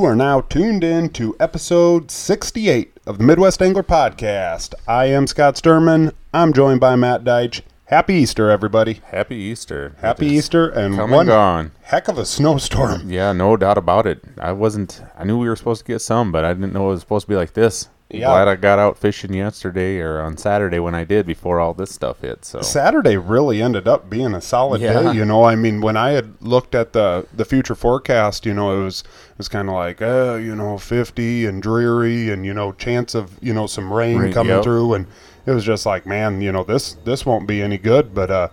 You are now tuned in to episode 68 of the Midwest Angler Podcast. I am Scott Sturman. I'm joined by Matt Deitch. Happy Easter, everybody. Happy Easter. Happy Easter and one and gone. heck of a snowstorm. Yeah, no doubt about it. I wasn't. I knew we were supposed to get some, but I didn't know it was supposed to be like this. Yeah. Glad I got out fishing yesterday or on Saturday when I did before all this stuff hit. So Saturday really ended up being a solid Yeah. day. You know, I mean, when I had looked at the the future forecast, you know, it was it was kind of like, uh, you know, fifty and dreary, and you know, chance of you know some rain Rain, coming yep. through, and it was just like, man, you know, this this won't be any good. But uh,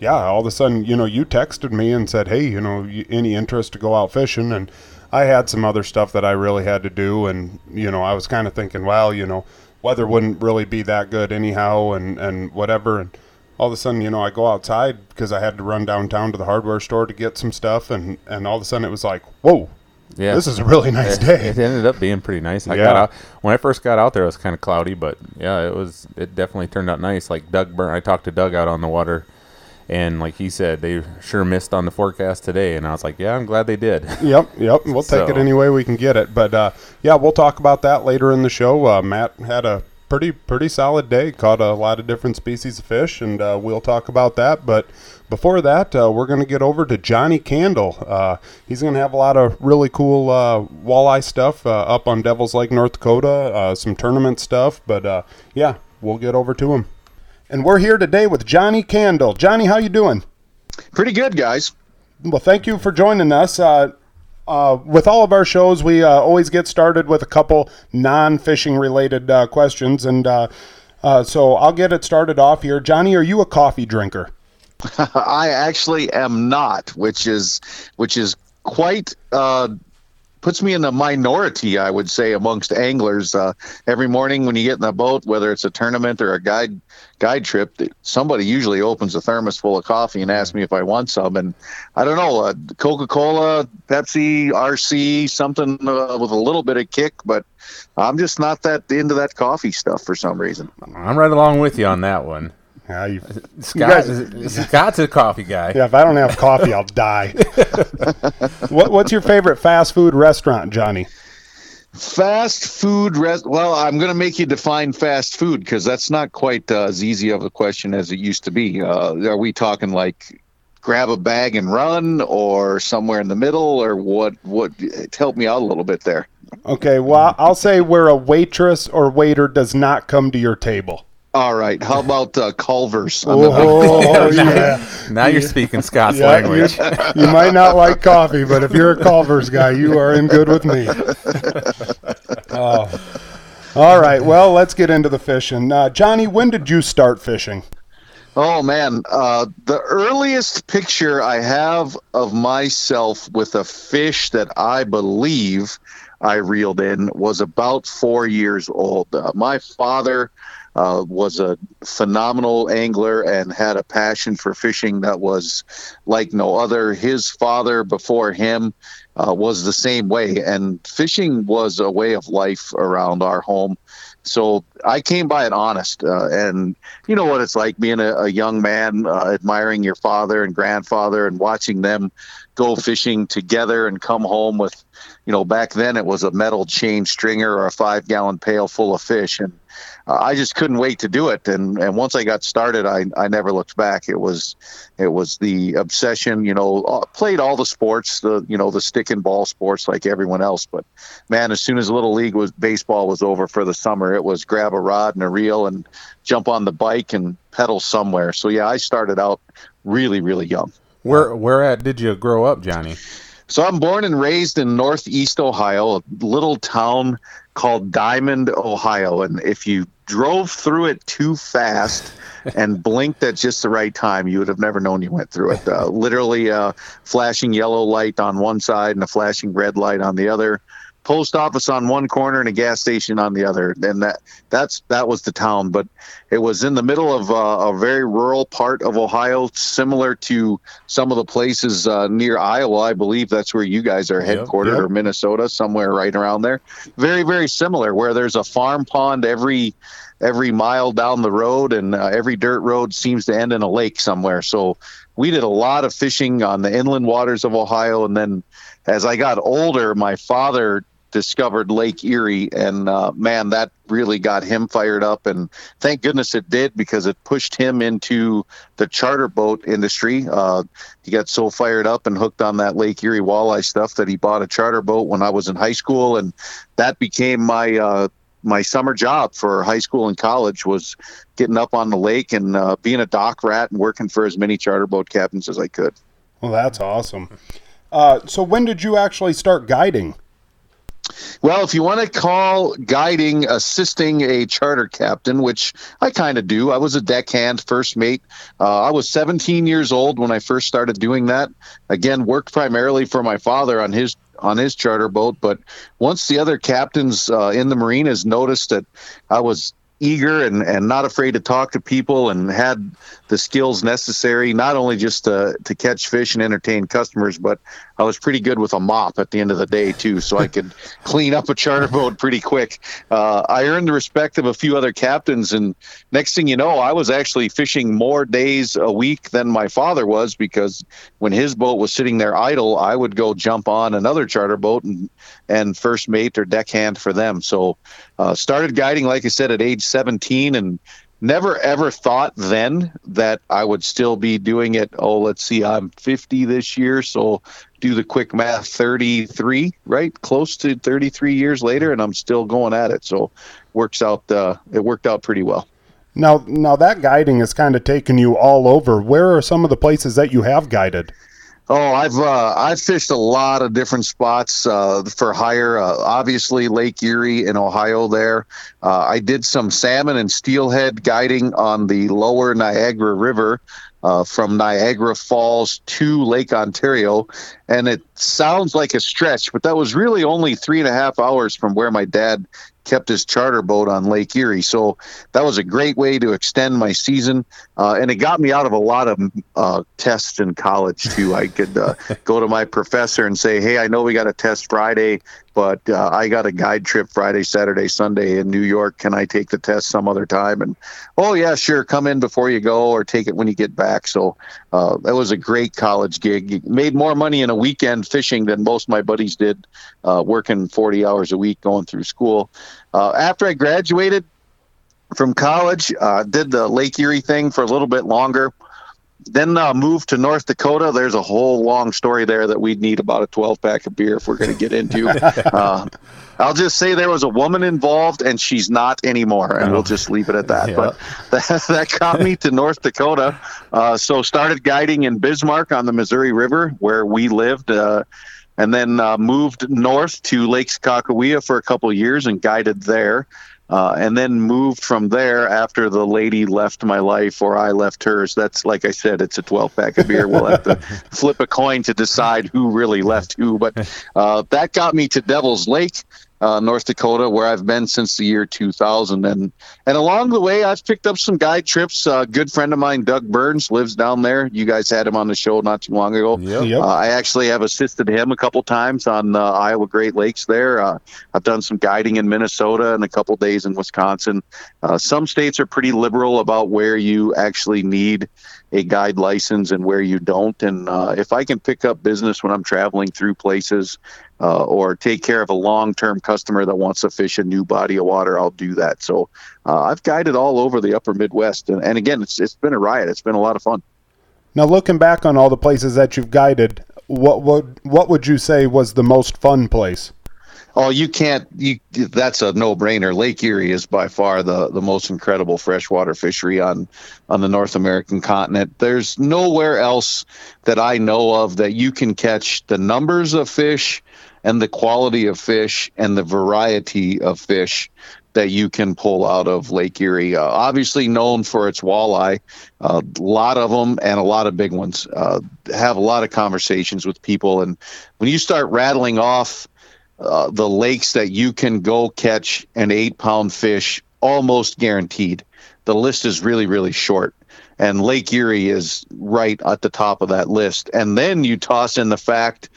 yeah, all of a sudden, you know, you texted me and said, hey, you know, any interest to go out fishing, and I had some other stuff that I really had to do, and you know, I was kind of thinking, well, you know, weather wouldn't really be that good anyhow, and and whatever, and all of a sudden, you know, I go outside because I had to run downtown to the hardware store to get some stuff, and and all of a sudden it was like, whoa, yeah, this is a really nice it, day. it ended up being pretty nice. I Yeah. got out when I first got out there. It was kind of cloudy, but yeah, it was. It definitely turned out nice. Like Doug Burn, I talked to Doug out on the water, and like he said, they sure missed on the forecast today. And I was like, yeah, I'm glad they did. Yep, yep. We'll take it any way we can get it. But uh, yeah, we'll talk about that later in the show. Uh, Matt had a pretty pretty solid day. Caught a lot of different species of fish, and uh, we'll talk about that. But before that, uh, we're going to get over to Johnnie Candle. Uh, he's going to have a lot of really cool uh, walleye stuff uh, up on Devil's Lake, North Dakota. Uh, some tournament stuff. But uh, yeah, we'll get over to him. And we're here today with Johnnie Candle. Johnnie, how you doing? Pretty good, guys. Well, thank you for joining us. Uh, uh, with all of our shows, we uh, always get started with a couple non-fishing related uh, questions, and uh, uh, so I'll get it started off here. Johnnie, are you a coffee drinker? I actually am not, which is which is quite uh, puts me in a minority, I would say, amongst anglers. Uh, every morning when you get in the boat, whether it's a tournament or a guide guide trip, somebody usually opens a thermos full of coffee and asks me if I want some. And I don't know, uh, Coca Cola, Pepsi, RC, something uh, with a little bit of kick, but I'm just not that into that coffee stuff for some reason. I'm right along with you on that one. Yeah, you, Scott, guys- Scott's a coffee guy. yeah. If I don't have coffee, I'll die. what, what's your favorite fast food restaurant, Johnnie? Fast food res- Well, I'm going to make you define fast food because that's not quite uh, as easy of a question as it used to be. Uh, are we talking like grab a bag and run, or somewhere in the middle, or what? What? Help me out a little bit there. Okay, well, I'll say where a waitress or waiter does not come to your table. All right. How about uh, Culver's? on the- Oh, yeah. Now you're speaking Scott's Yeah, language. You, you might not like coffee, but if you're a Culver's guy, you are in good with me. Oh. All right, well, let's get into the fishing. Uh, Johnnie, when did you start fishing? Oh man, uh, the earliest picture I have of myself with a fish that I believe I reeled in was about four years old. Uh, my father uh, was a phenomenal angler and had a passion for fishing that was like no other. His father before him uh, was the same way, and fishing was a way of life around our home. So I came by it honest, uh, and you know what it's like being a, a young man, uh, admiring your father and grandfather, and watching them go fishing together and come home with, you know, back then it was a metal chain stringer or a five gallon pail full of fish, and uh, I just couldn't wait to do it. And and once I got started, I I never looked back. It was it was the obsession. You know, uh, played all the sports, the you know the stick and ball sports like everyone else, but man, as soon as little league was baseball was over for the summer, it was grab a rod and a reel and jump on the bike and pedal somewhere. So yeah, I started out really really young. Where where at did you grow up, Johnnie? So I'm born and raised in Northeast Ohio, a little town called Diamond, Ohio, and if you drove through it too fast and blinked at just the right time, you would have never known you went through it. Uh, literally, a flashing yellow light on one side and a flashing red light on the other. Post office on one corner and a gas station on the other, and that that's that was the town. But it was in the middle of uh, a very rural part of Ohio, similar to some of the places uh, near Iowa. I believe that's where you guys are Yep, headquartered, yep. or Minnesota, somewhere right around there. Very very similar, where there's a farm pond every every mile down the road, and uh, every dirt road seems to end in a lake somewhere. So we did a lot of fishing on the inland waters of Ohio, and then as I got older, my father discovered Lake Erie, and uh, man, that really got him fired up. And thank goodness it did because it pushed him into the charter boat industry. Uh, he got so fired up and hooked on that Lake Erie walleye stuff that he bought a charter boat when I was in high school, and that became my uh, my summer job for high school and college was getting up on the lake and uh, being a dock rat and working for as many charter boat captains as I could. Well, that's awesome. Uh, so, when did you actually start guiding? Well, if you want to call guiding assisting a charter captain, which I kind of do, I was a deckhand, first mate. Uh, I was 17 years old when I first started doing that. Again, worked primarily for my father on his on his charter boat. But once the other captains uh, in the marinas noticed that I was eager and, and not afraid to talk to people and had the skills necessary, not only just to, to catch fish and entertain customers, but I was pretty good with a mop at the end of the day, too, so I could clean up a charter boat pretty quick. Uh, I earned the respect of a few other captains, and next thing you know, I was actually fishing more days a week than my father was because when his boat was sitting there idle, I would go jump on another charter boat and, and first mate or deckhand for them. So, uh, started guiding, like I said, at age 17 and never ever thought then that I would still be doing it. Oh, let's see, I'm 50 this year, so do the quick math 33, right? Close to 33 years later, and I'm still going at it. So works out. Uh, it worked out pretty well. Now, now that guiding has kind of taken you all over. Where are some of the places that you have guided? Oh, I've uh, I've fished a lot of different spots uh, for hire. Uh, obviously, Lake Erie in Ohio. There, uh, I did some salmon and steelhead guiding on the Lower Niagara River. Uh, from Niagara Falls to Lake Ontario. And it sounds like a stretch, but that was really only three and a half hours from where my dad kept his charter boat on Lake Erie. So that was a great way to extend my season, uh, and it got me out of a lot of uh, tests in college too. I could uh, go to my professor and say, "Hey, I know we got a test Friday but uh, I got a guide trip Friday, Saturday, Sunday in New York. Can I take the test some other time? And oh yeah, sure, come in before you go, or take it when you get back. So uh, that was a great college gig. Made more money in a weekend fishing than most of my buddies did, uh, working 40 hours a week going through school. Uh, after I graduated from college, uh, did the Lake Erie thing for a little bit longer then uh, moved to North Dakota. There's a whole long story there that we'd need about a 12 pack of beer if we're going to get into. uh, I'll just say there was a woman involved, and she's not anymore, and we'll just leave it at that. Yeah. But that, that got me to North Dakota. Uh, so started guiding in Bismarck on the Missouri River, where we lived. Uh, and then uh, moved north to Lake Sakakawea for a couple years and guided there. Uh, and then moved from there after the lady left my life or I left hers. That's like I said, it's a 12 pack of beer. We'll have to flip a coin to decide who really left who. But uh, that got me to Devil's Lake uh, North Dakota, where I've been since the year 2000. And and along the way, I've picked up some guide trips. A good friend of mine, Doug Burns, lives down there. You guys had him on the show not too long ago. Yep. Uh, I actually have assisted him a couple times on uh, Iowa Great Lakes. There, uh, I've done some guiding in Minnesota and a couple days in Wisconsin. Uh, some states are pretty liberal about where you actually need a guide license and where you don't. And uh, if I can pick up business when I'm traveling through places uh, or take care of a long term customer that wants to fish a new body of water, I'll do that. So uh, I've guided all over the upper Midwest. And, and again, it's, it's been a riot, it's been a lot of fun. Now, looking back on all the places that you've guided, what would what would you say was the most fun place? Oh, you can't. You that's a no-brainer. Lake Erie is by far the the most incredible freshwater fishery on on the North American continent. There's nowhere else that I know of that you can catch the numbers of fish and the quality of fish and the variety of fish that you can pull out of Lake Erie. Uh, obviously known for its walleye, a uh, lot of them and a lot of big ones. Uh, have a lot of conversations with people, and when you start rattling off uh, the lakes that you can go catch an eight pound fish almost guaranteed. The list is really, really short. And Lake Erie is right at the top of that list. And then you toss in the fact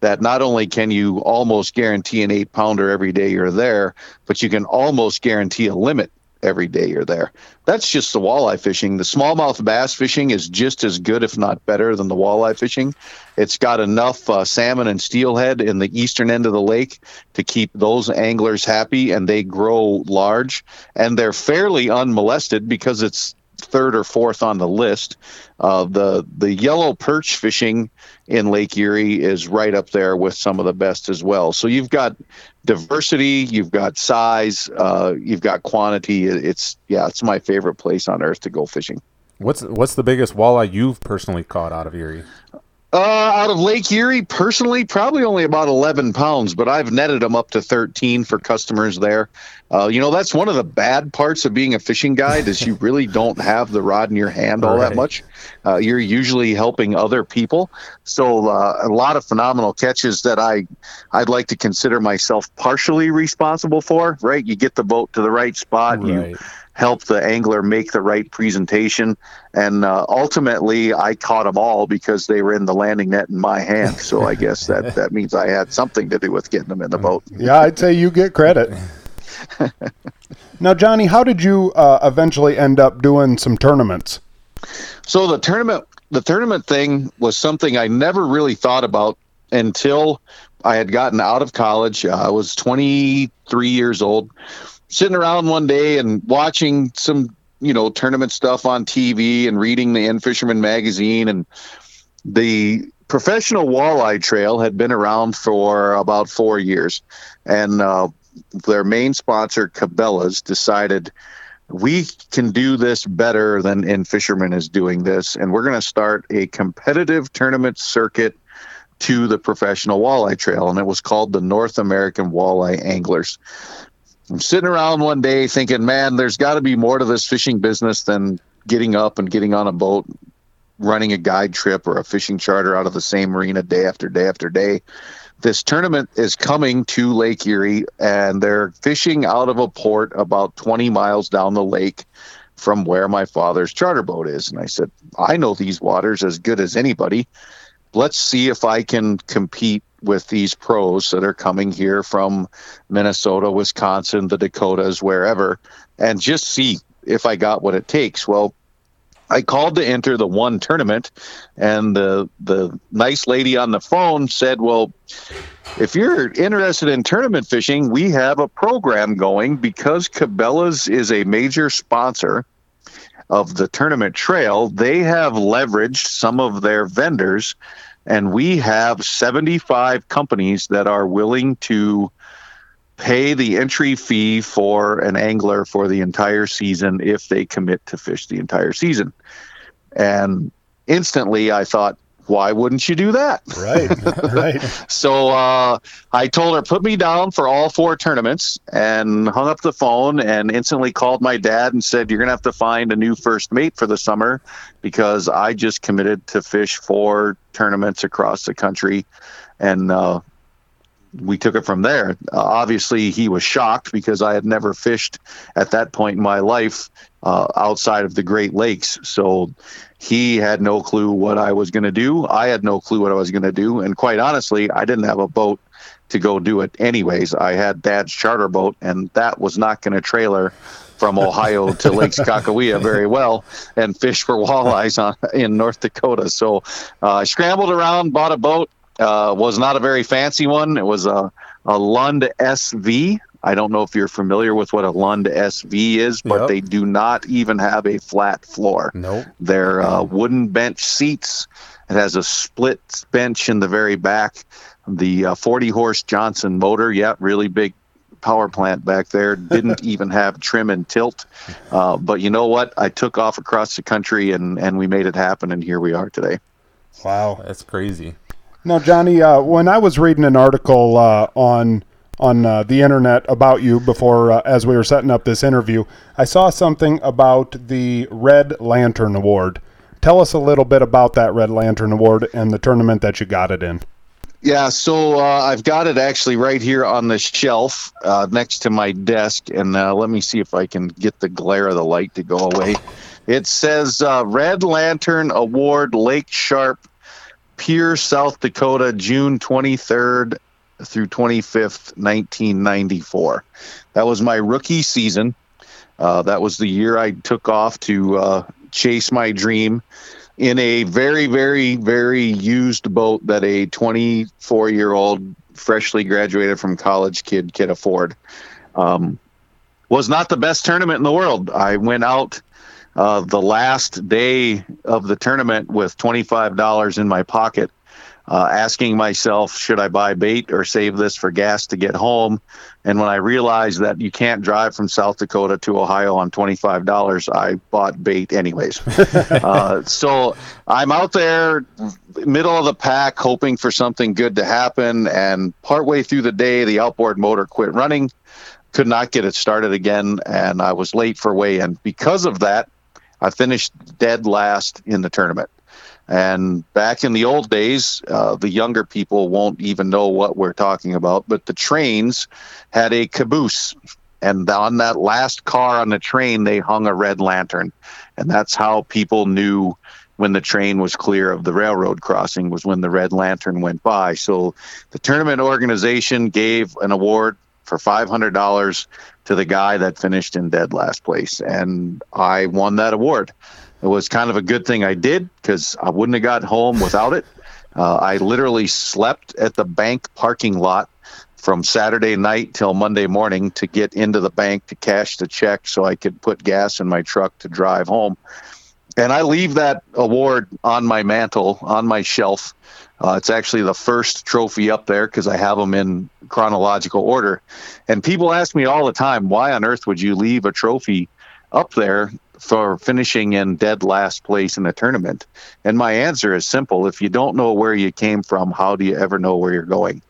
that not only can you almost guarantee an eight pounder every day you're there, but you can almost guarantee a limit every day you're there. That's just the walleye fishing. The smallmouth bass fishing is just as good, if not better, than the walleye fishing. It's got enough uh, salmon and steelhead in the eastern end of the lake to keep those anglers happy, and they grow large. And they're fairly unmolested because it's third or fourth on the list. Uh, the the yellow perch fishing in Lake Erie is right up there with some of the best as well. So you've got diversity, you've got size, uh, you've got quantity. It's yeah, it's my favorite place on earth to go fishing. What's what's the biggest walleye you've personally caught out of Erie? Uh, out of Lake Erie, personally, probably only about 11 pounds, but I've netted them up to 13 for customers there. Uh, you know, that's one of the bad parts of being a fishing guide is you really don't have the rod in your hand all right. that much. Uh, you're usually helping other people. So uh, a lot of phenomenal catches that I, I'd like to consider myself partially responsible for, right? You get the boat to the right spot. Right. You, help the angler make the right presentation. And uh, ultimately, I caught them all because they were in the landing net in my hand. So I guess that, that means I had something to do with getting them in the boat. Yeah, I'd say you get credit. now, Johnnie, how did you uh, eventually end up doing some tournaments? So the tournament, the tournament thing was something I never really thought about until I had gotten out of college. Uh, I was 23 years old sitting around one day and watching some you know tournament stuff on TV and reading the In-Fisherman magazine. And the professional walleye trail had been around for about four years. And uh, their main sponsor cabela's decided we can do this better than In-Fisherman is doing this. And we're going to start a competitive tournament circuit to the professional walleye trail. And it was called the north american walleye anglers I'm sitting around one day thinking, man, there's got to be more to this fishing business than getting up and getting on a boat, running a guide trip or a fishing charter out of the same marina day after day after day. This tournament is coming to Lake Erie, and they're fishing out of a port about 20 miles down the lake from where my father's charter boat is. And I said, I know these waters as good as anybody. Let's see if I can compete with these pros that are coming here from Minnesota, Wisconsin, the Dakotas, wherever, and just see if I got what it takes. Well, I called to enter the one tournament, and the the nice lady on the phone said, "Well, if you're interested in tournament fishing, we have a program going because Cabela's is a major sponsor." Of the tournament trail, they have leveraged some of their vendors and we have 75 companies that are willing to pay the entry fee for an angler for the entire season if they commit to fish the entire season. And instantly I thought, why wouldn't you do that? Right, right. so uh, I told her, put me down for all four tournaments and hung up the phone and instantly called my dad and said, You're going to have to find a new first mate for the summer because I just committed to fish four tournaments across the country. And uh, we took it from there. Uh, obviously, he was shocked because I had never fished at that point in my life uh, outside of the Great Lakes. So he had no clue what I was going to do. I had no clue what I was going to do. And quite honestly, I didn't have a boat to go do it anyways. I had dad's charter boat, and that was not going to trailer from Ohio to Lake Sakakawea very well and fish for walleyes on, in North Dakota. So uh, I scrambled around, bought a boat. Uh, was not a very fancy one. It was a, a Lund SV. I don't know if you're familiar with what a Lund SV is, but yep. they do not even have a flat floor. Nope. They're uh, wooden bench seats. It has a split bench in the very back. The uh, 40 horse Johnson motor, yeah, really big power plant back there. Didn't even have trim and tilt. Uh, but you know what? I took off across the country and, and we made it happen, and here we are today. Wow. That's crazy. Now, Johnnie, uh, when I was reading an article uh, on on uh, the internet about you before uh, as we were setting up this interview, I saw something about the Red Lantern Award. Tell us a little bit about that Red Lantern Award and the tournament that you got it in. Yeah, so uh, I've got it actually right here on the shelf uh, next to my desk, and let me see if I can get the glare of the light to go away. It says Red Lantern Award Lake Sharpe, Pierre, South Dakota, June 23rd through 25th, 1994. That was my rookie season. Uh, that was the year I took off to uh, chase my dream in a very, very, very used boat that a 24 year old freshly graduated from college kid could afford. Um, was not the best tournament in the world. I went out uh, the last day of the tournament with $25 in my pocket uh, asking myself, should I buy bait or save this for gas to get home? And when I realized that you can't drive from South Dakota to Ohio on $25, I bought bait anyways. uh, so I'm out there, middle of the pack, hoping for something good to happen. And partway through the day, the outboard motor quit running, could not get it started again, and I was late for weigh in. Because of that, I finished dead last in the tournament. And back in the old days, uh, the younger people won't even know what we're talking about, but the trains had a caboose. And on that last car on the train, they hung a red lantern. And that's how people knew when the train was clear of the railroad crossing was when the red lantern went by. So the tournament organization gave an award for $500 to the guy that finished in dead last place. And I won that award. It was kind of a good thing I did because I wouldn't have got home without it. Uh, I literally slept at the bank parking lot from Saturday night till Monday morning to get into the bank to cash the check so I could put gas in my truck to drive home. And I leave that award on my mantle, on my shelf. Uh, it's actually the first trophy up there because I have them in chronological order. And people ask me all the time, why on earth would you leave a trophy up there for finishing in dead last place in a tournament? And my answer is simple. If you don't know where you came from, how do you ever know where you're going?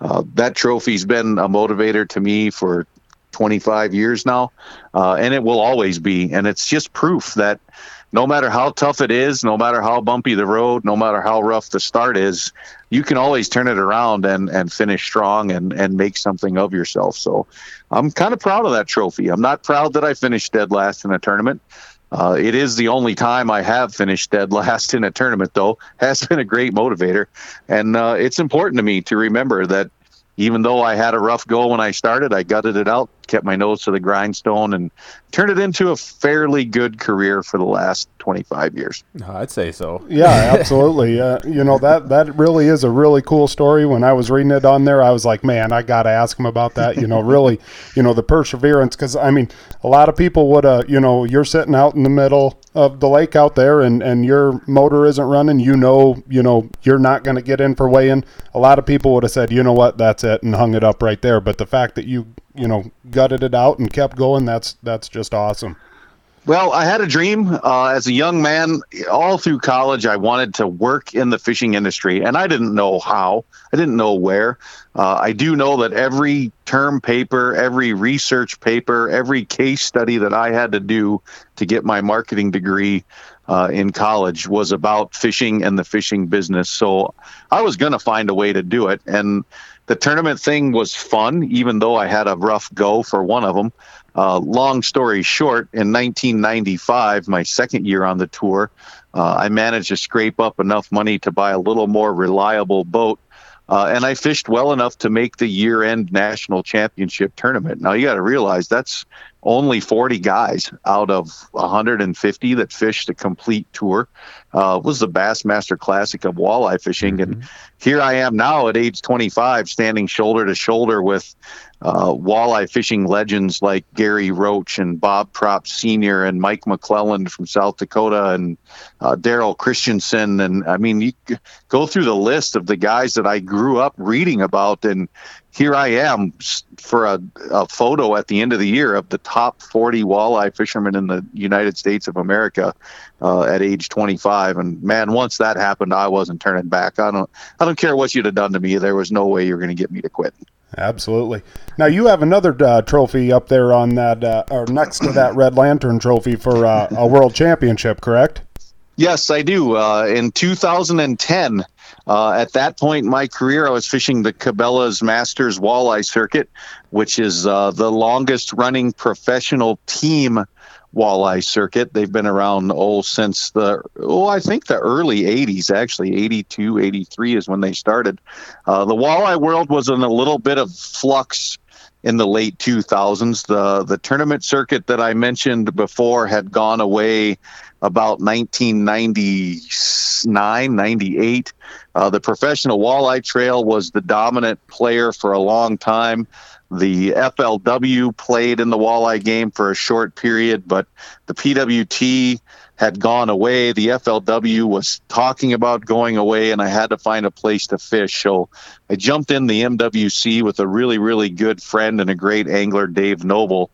Uh, that trophy's been a motivator to me for 25 years now, uh, and it will always be. And it's just proof that no matter how tough it is, no matter how bumpy the road, no matter how rough the start is, you can always turn it around and, and finish strong and, and make something of yourself. So I'm kind of proud of that trophy. I'm not proud that I finished dead last in a tournament. Uh, it is the only time I have finished dead last in a tournament, though. Has been a great motivator, and uh, it's important to me to remember that even though I had a rough go when I started, I gutted it out, kept my nose to the grindstone, and turned it into a fairly good career for the last 25 years. I'd say so. Yeah, absolutely. uh, you know that that really is a really cool story. When I was reading it on there, I was like, man, I got to ask him about that. You know, really, you know, the perseverance. Because I mean, a lot of people would, uh, you know, you're sitting out in the middle of the lake out there, and and your motor isn't running. You know, you know, you're not going to get in for weigh-in. A lot of people would have said, you know what, that's it, and hung it up right there. But the fact that you, you know, gutted it out and kept going, that's that's just awesome. Well, I had a dream uh, as a young man. All through college, I wanted to work in the fishing industry, and I didn't know how. I didn't know where. Uh, I do know that every term paper, every research paper, every case study that I had to do to get my marketing degree uh, in college was about fishing and the fishing business. So I was going to find a way to do it. And the tournament thing was fun, even though I had a rough go for one of them. Uh, long story short, in 1995, my second year on the tour, uh, I managed to scrape up enough money to buy a little more reliable boat. Uh, and I fished well enough to make the year end national championship tournament. Now, you got to realize that's only 40 guys out of 150 that fished a complete tour. Uh, was the Bassmaster Classic of walleye fishing, mm-hmm. and here I am now at age 25, standing shoulder to shoulder with uh, walleye fishing legends like Gary Roach and Bob Propst Sr. and Mike McClelland from South Dakota and uh, Daryl Christensen. And I mean, you go through the list of the guys that I grew up reading about, and here I am for a, a, photo at the end of the year of the top 40 walleye fishermen in the United States of America uh, at age 25. And man, once that happened, I wasn't turning back. I don't, I don't care what you'd have done to me. There was no way you're going to get me to quit. Absolutely. Now you have another uh, trophy up there on that, uh, or next to that Red Lantern trophy for uh, a World Championship, correct? Yes, I do. Uh, in 2010, uh, at that point in my career, I was fishing the Cabela's Masters Walleye Circuit, which is uh, the longest running professional team walleye circuit. They've been around oh since the oh I think the early 80s actually 82 83 is when they started. Uh, the walleye world was in a little bit of flux in the late 2000s. The the tournament circuit that I mentioned before had gone away about 1999, 98. Uh, the professional walleye trail was the dominant player for a long time. The FLW played in the walleye game for a short period, but the PWT had gone away. The FLW was talking about going away, and I had to find a place to fish. So I jumped in the MWC with a really, really good friend and a great angler, Dave Noble.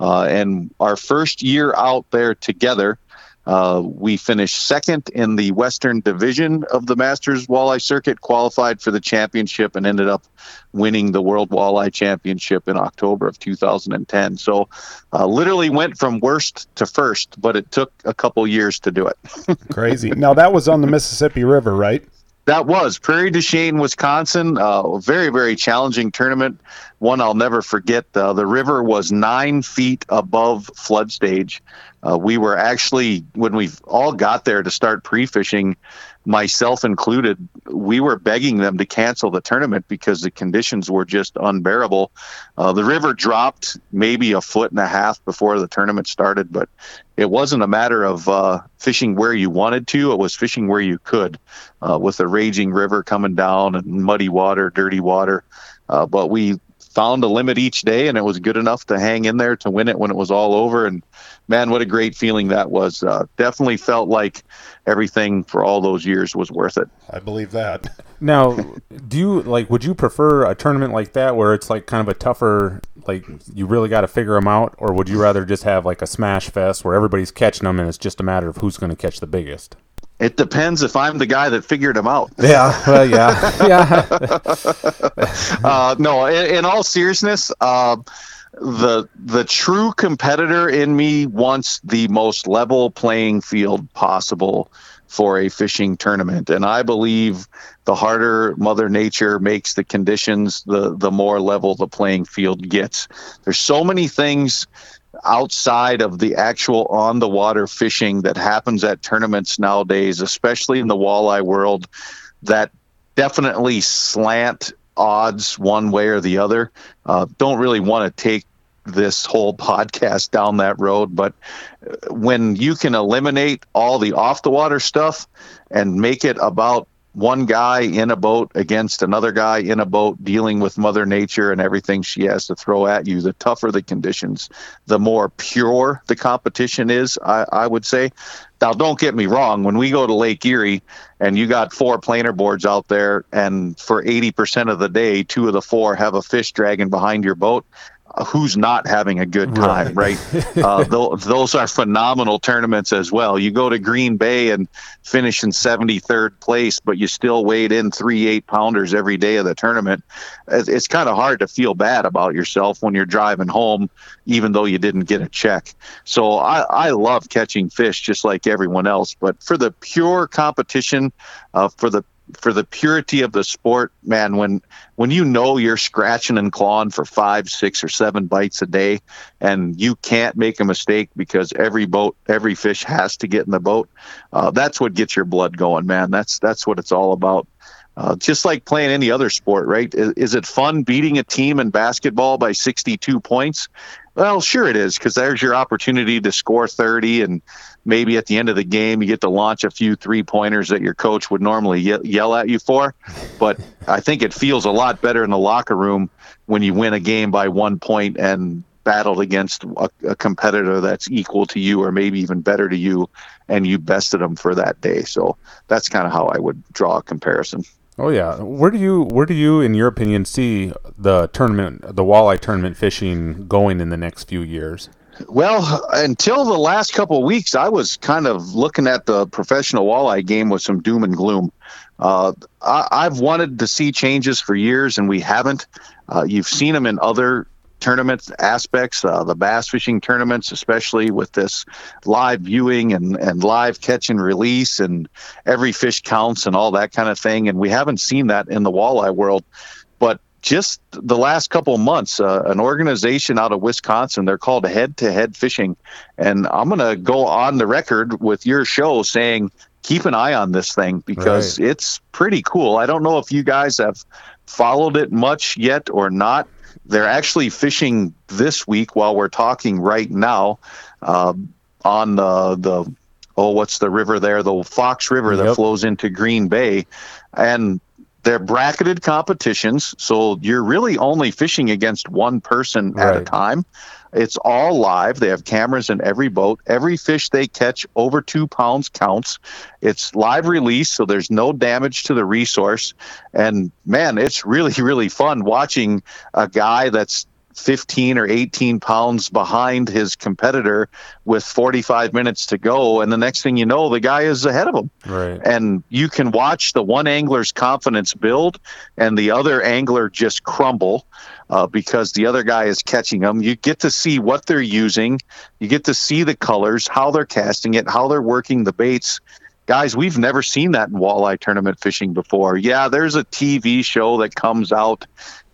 Uh, and our first year out there together, uh, we finished second in the Western Division of the Masters Walleye Circuit, qualified for the championship, and ended up winning the World Walleye Championship in October of 2010. So, uh, literally went from worst to first, but it took a couple years to do it. Crazy. Now that was on the Mississippi River, right? That was Prairie du Chien, Wisconsin. Uh, very, very challenging tournament. One I'll never forget. Uh, the river was nine feet above flood stage. Uh, we were actually, when we all got there to start pre fishing, myself included, we were begging them to cancel the tournament because the conditions were just unbearable. Uh, the river dropped maybe a foot and a half before the tournament started, but it wasn't a matter of uh, fishing where you wanted to, it was fishing where you could uh, with a raging river coming down and muddy water, dirty water. Uh, but we found a limit each day, and it was good enough to hang in there to win it when it was all over. And man, what a great feeling that was! Uh, definitely felt like everything for all those years was worth it. I believe that. Now, do you like? Would you prefer a tournament like that where it's like kind of a tougher, like you really got to figure them out, or would you rather just have like a smash fest where everybody's catching them and it's just a matter of who's going to catch the biggest? It depends if I'm the guy that figured them out. Yeah, well, yeah, yeah. uh, no, in, in, all seriousness, uh, the the true competitor in me wants the most level playing field possible for a fishing tournament, and I believe the harder Mother Nature makes the conditions, the the more level the playing field gets. There's so many things outside of the actual on the water fishing that happens at tournaments nowadays, especially in the walleye world, that definitely slant odds one way or the other. Uh, don't really want to take this whole podcast down that road, but uh, when you can eliminate all the off the water stuff and make it about one guy in a boat against another guy in a boat dealing with mother nature and everything she has to throw at you the tougher the conditions the more pure the competition is i, I would say. Now don't get me wrong. When we go to lake erie and you got four planer boards out there and for 80% of the day two of the four have a fish dragging behind your boat who's not having a good time, right? right? uh, th- those are phenomenal tournaments as well. You go to Green Bay and finish in 73rd place, but you still weighed in three eight pounders every day of the tournament. It's, it's kind of hard to feel bad about yourself when you're driving home, even though you didn't get a check. So I, I love catching fish just like everyone else, but for the pure competition, uh, for the for the purity of the sport, man, when when you know you're scratching and clawing for five, six, or seven bites a day, and you can't make a mistake because every boat, every fish has to get in the boat, uh, that's what gets your blood going, man. That's that's what it's all about. Uh, just like playing any other sport, right? Is, is, it fun beating a team in basketball by 62 points? Well, sure it is, because there's your opportunity to score 30 and maybe at the end of the game you get to launch a few three pointers that your coach would normally ye- yell at you for. But I think it feels a lot better in the locker room when you win a game by one point and battled against a, a competitor that's equal to you or maybe even better to you and you bested them for that day. So that's kind of how I would draw a comparison. Oh yeah, where do you where do you, in your opinion, see the tournament, the walleye tournament fishing going in the next few years? Well, until the last couple of weeks, I was kind of looking at the professional walleye game with some doom and gloom. Uh, I, have wanted to see changes for years, and we haven't. Uh, you've seen them in other tournament aspects, uh, the bass fishing tournaments, especially with this live viewing and, and live catch and release, and every fish counts and all that kind of thing. And we haven't seen that in the walleye world. Just the last couple of months, uh, an organization out of Wisconsin, they're called Head to Head Fishing. And I'm going to go on the record with your show saying keep an eye on this thing because right. it's pretty cool. I don't know if you guys have followed it much yet or not. They're actually fishing this week while we're talking right now uh, on the the oh what's the river there the Fox River that flows into Green Bay, and they're bracketed competitions, so you're really only fishing against one person right. at a time. It's all live. They have cameras in every boat. Every fish they catch over two pounds counts. It's live release, so there's no damage to the resource. And man, it's really, really fun watching a guy that's 15 or 18 pounds behind his competitor with 45 minutes to go. And the next thing you know, the guy is ahead of him. Right. And you can watch the one angler's confidence build and the other angler just crumble. Uh, because the other guy is catching them. You get to see what they're using. You get to see the colors, how they're casting it, how they're working the baits guys, we've never seen that in walleye tournament fishing before. Yeah, there's a TV show that comes out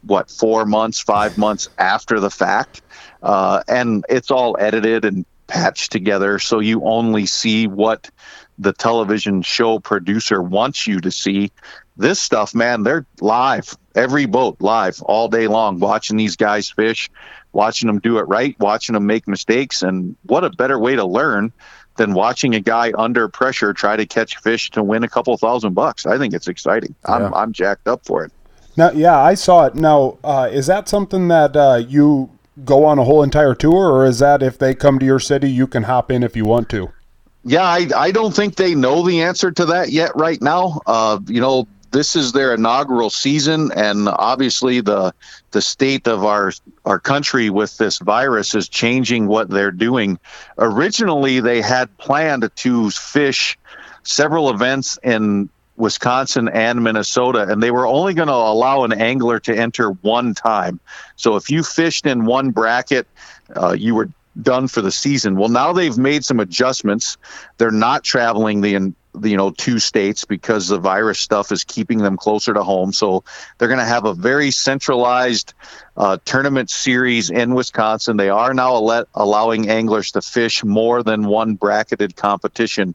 what four months, five months after the fact, uh, and it's all edited and patched together, so you only see what the television show producer wants you to see. This stuff, man, they're live, every boat live all day long, watching these guys fish, watching them do it right, watching them make mistakes, and what a better way to learn than watching a guy under pressure try to catch fish to win a couple thousand bucks. I think it's exciting. Yeah. I'm I'm jacked up for it. Now, yeah, I saw it. Now, uh, is that something that uh, you go on a whole entire tour, or is that if they come to your city, you can hop in if you want to? Yeah, I, I don't think they know the answer to that yet right now. Uh, you know, this is their inaugural season, and obviously the the state of our our country with this virus is changing what they're doing. Originally, they had planned to fish several events in Wisconsin and Minnesota, and they were only going to allow an angler to enter one time. So if you fished in one bracket, uh, you were done for the season. Well, now they've made some adjustments. They're not traveling the you know two states because the virus stuff is keeping them closer to home so they're going to have a very centralized uh, tournament series in wisconsin they are now allowing anglers to fish more than one bracketed competition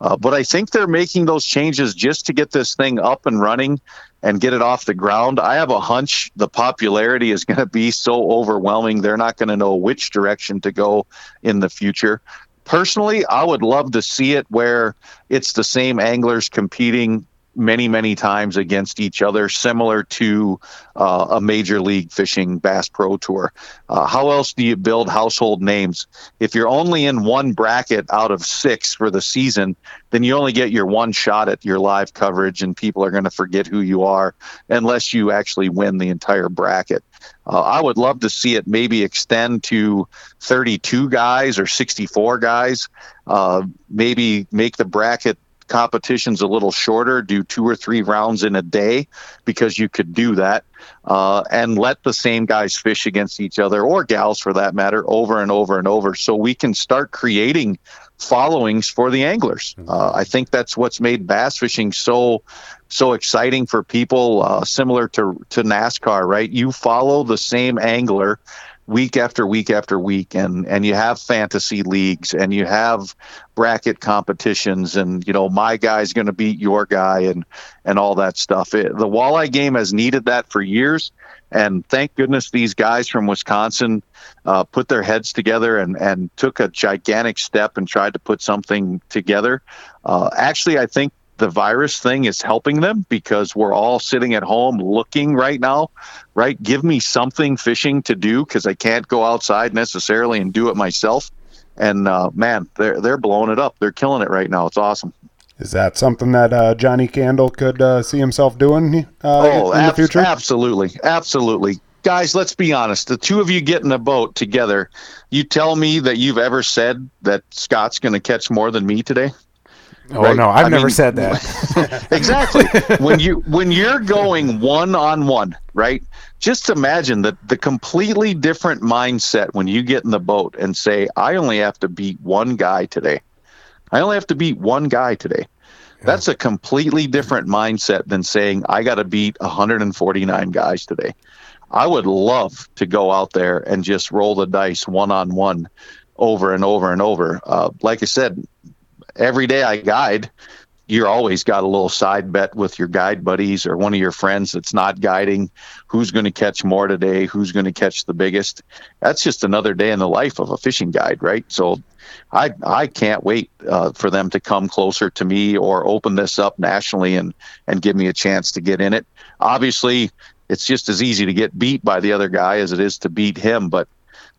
uh, but I think they're making those changes just to get this thing up and running and get it off the ground. I have a hunch the popularity is going to be so overwhelming, they're not going to know which direction to go in the future. Personally, I would love to see it where it's the same anglers competing many, many times against each other, similar to uh, a major league fishing Bass Pro Tour. Uh, how else do you build household names? If you're only in one bracket out of six for the season, then you only get your one shot at your live coverage, and people are going to forget who you are unless you actually win the entire bracket. Uh, I would love to see it maybe extend to 32 guys or 64 guys. Uh, maybe make the bracket competition's a little shorter, do two or three rounds in a day because you could do that, uh, and let the same guys fish against each other or gals for that matter over and over and over, so we can start creating followings for the anglers. Mm-hmm. Uh, I think that's what's made bass fishing so so exciting for people, uh, similar to to NASCAR. Right, you follow the same angler week after week after week and and you have fantasy leagues and you have bracket competitions and you know my guy's going to beat your guy and and all that stuff it, the walleye game has needed that for years and thank goodness these guys from Wisconsin uh, put their heads together and, and took a gigantic step and tried to put something together. Uh, actually, I think the virus thing is helping them because we're all sitting at home looking right now, right? Give me something fishing to do because I can't go outside necessarily and do it myself. And uh, man, they're they're blowing it up. They're killing it right now. It's awesome. Is that something that uh, Johnnie Candle could uh, see himself doing uh, oh, in ab- the future? Absolutely, absolutely. Guys, let's be honest. The two of you get in a boat together. You tell me that you've ever said that Scott's going to catch more than me today? Oh right? no, I've I never mean, said that. exactly. when you when you're going one on one, right? Just imagine that the completely different mindset when you get in the boat and say, "I only have to beat one guy today. I only have to beat one guy today." Yeah. That's a completely different mindset than saying, "I got to beat 149 guys today." I would love to go out there and just roll the dice one on one over and over and over. Uh, like I said, every day I guide, you're always got a little side bet with your guide buddies or one of your friends that's not guiding. Who's going to catch more today? Who's going to catch the biggest? That's just another day in the life of a fishing guide right? So i i can't wait uh, for them to come closer to me or open this up nationally and and give me a chance to get in it. Obviously it's just as easy to get beat by the other guy as it is to beat him but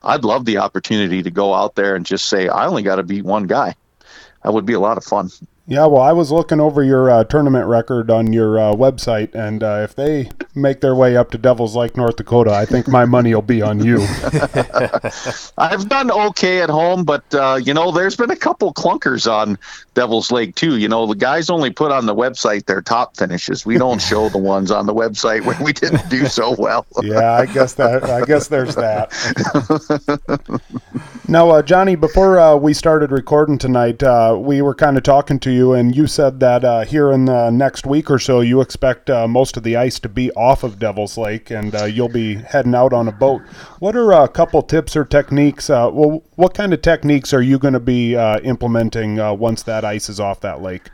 i'd love the opportunity to go out there and just say i only got to beat one guy that would be a lot of fun yeah, well, I was looking over your uh, tournament record on your uh, website, and uh, if they make their way up to Devil's Lake, North Dakota, I think my money will be on you. I've done okay at home, but uh, you know, there's been a couple clunkers on Devil's Lake too. You know, the guys only put on the website their top finishes. We don't show the ones on the website when we didn't do so well. yeah, I guess that. I guess there's that. now, uh, Johnnie, before uh, we started recording tonight, we were kind of talking to you, and you said that uh, here in the next week or so, you expect uh, most of the ice to be off of Devil's Lake, and uh, you'll be heading out on a boat. What are a couple tips or techniques? Uh, well, what kind of techniques are you going to be uh, implementing uh, once that ice is off that lake?